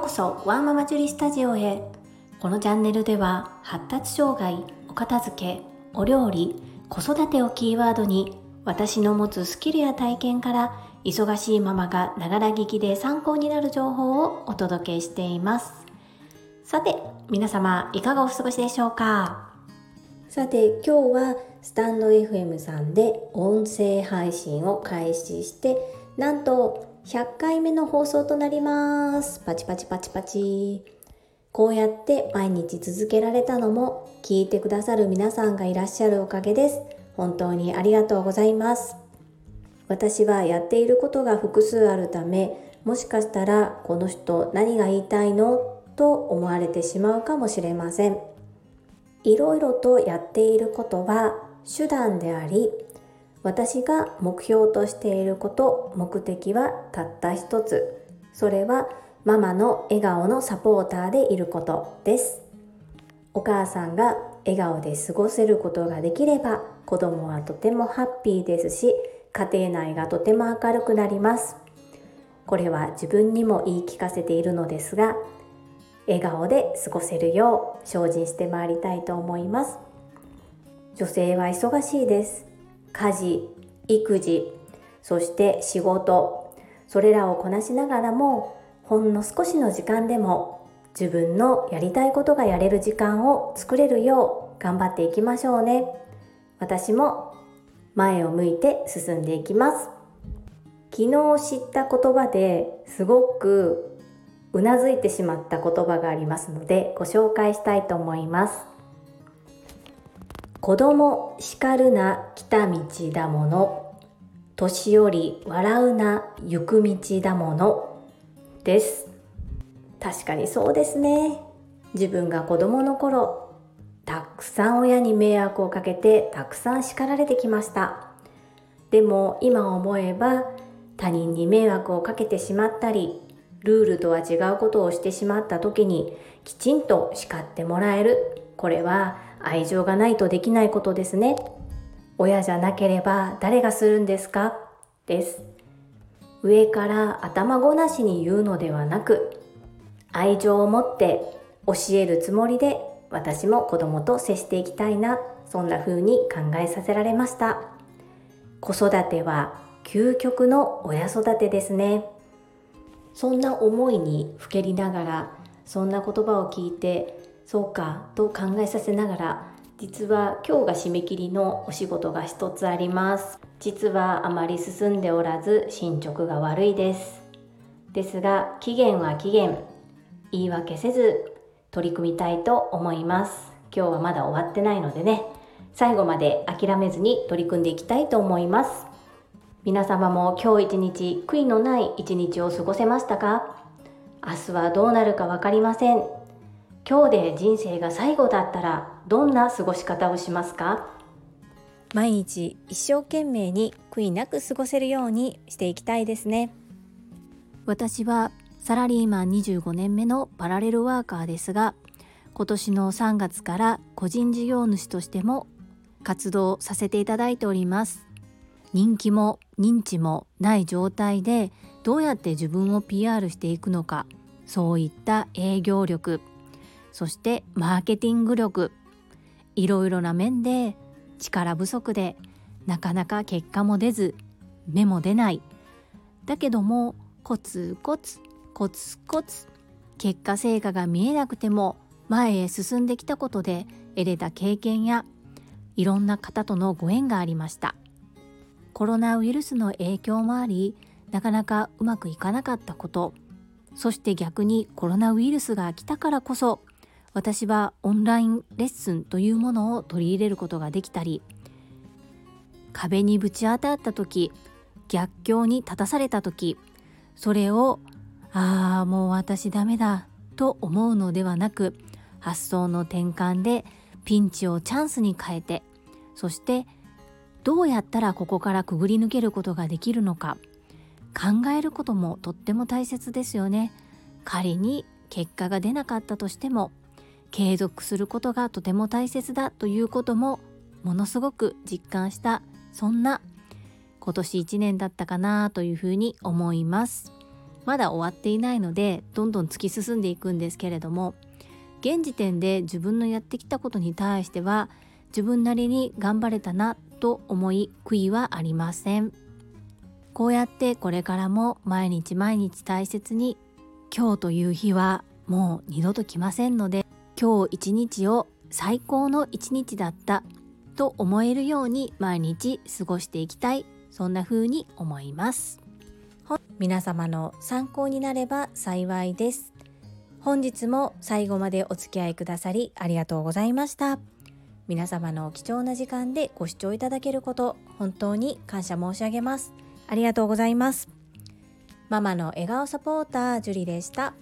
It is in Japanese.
こそワンママジュリスタジオへ。このチャンネルでは発達障害お片付けお料理子育てをキーワードに私の持つスキルや体験から忙しいママがながら聞きで参考になる情報をお届けしています。さて皆様いかがお過ごしでしょうか？さて今日はスタンド FM さんで音声配信を開始してなんと100回目の放送となります。パチパチパチパチ。こうやって毎日続けられたのも聞いてくださる皆さんがいらっしゃるおかげです。本当にありがとうございます。私はやっていることが複数あるため、もしかしたらこの人何が言いたいの？と思われてしまうかもしれません。いろいろとやっていることは手段であり、私が目標としていること目的はたった一つ。それはママの笑顔のサポーターでいることです。お母さんが笑顔で過ごせることができれば子供はとてもハッピーですし家庭内がとても明るくなります。これは自分にも言い聞かせているのですが笑顔で過ごせるよう精進してまいりたいと思います。女性は忙しいです。家事、育児、そして仕事、それらをこなしながらも、ほんの少しの時間でも自分のやりたいことがやれる時間を作れるよう頑張っていきましょうね。私も前を向いて進んでいきます。昨日知った言葉ですごくうなずいてしまった言葉がありますのでご紹介したいと思います。子供叱るな来た道だもの。年寄り笑うな行く道だものです。確かにそうですね。自分が子供の頃たくさん親に迷惑をかけてたくさん叱られてきました。でも今思えば他人に迷惑をかけてしまったりルールとは違うことをしてしまった時にきちんと叱ってもらえる。これは愛情がないとできないことですね。親じゃなければ誰がするんですか？です。上から頭ごなしに言うのではなく、愛情を持って教えるつもりで私も子供と接していきたいな、そんな風に考えさせられました。子育ては究極の親育てですね。そんな思いにふけりながら、そんな言葉を聞いてそうかと考えさせながら実は今日が締め切りのお仕事が一つあります。実はあまり進んでおらず進捗が悪いです。ですが期限は期限。言い訳せず取り組みたいと思います。今日はまだ終わってないのでね。最後まで諦めずに取り組んでいきたいと思います。皆様も今日一日悔いのない一日を過ごせましたか？明日はどうなるか分かりません。今日で人生が最後だったらどんな過ごし方をしますか？毎日一生懸命に悔いなく過ごせるようにしていきたいですね。私はサラリーマン25年目のパラレルワーカーですが今年の3月から個人事業主としても活動させていただいております。人気も認知もない状態でどうやって自分を PR していくのかそういった営業力そしてマーケティング力。いろいろな面で力不足でなかなか結果も出ず芽も出ない。だけどもコツコツコツコツ結果成果が見えなくても前へ進んできたことで得れた経験やいろんな方とのご縁がありました。コロナウイルスの影響もありなかなかうまくいかなかったこと。そして逆にコロナウイルスが来たからこそ私はオンラインレッスンというものを取り入れることができたり壁にぶち当たった時逆境に立たされた時それをああもう私ダメだと思うのではなく発想の転換でピンチをチャンスに変えてそしてどうやったらここからくぐり抜けることができるのか考えることもとっても大切ですよね。仮に結果が出なかったとしても継続することがとても大切だということもものすごく実感したそんな今年1年だったかなというふうに思います。まだ終わっていないのでどんどん突き進んでいくんですけれども現時点で自分のやってきたことに対しては自分なりに頑張れたなと思い悔いはありません。こうやってこれからも毎日毎日大切に今日という日はもう二度と来ませんので今日一日を最高の一日だったと思えるように毎日過ごしていきたい。そんな風に思います。皆様の参考になれば幸いです。本日も最後までお付き合いくださりありがとうございました。皆様の貴重な時間でご視聴いただけること本当に感謝申し上げます。ありがとうございます。ママの笑顔サポータージュリでした。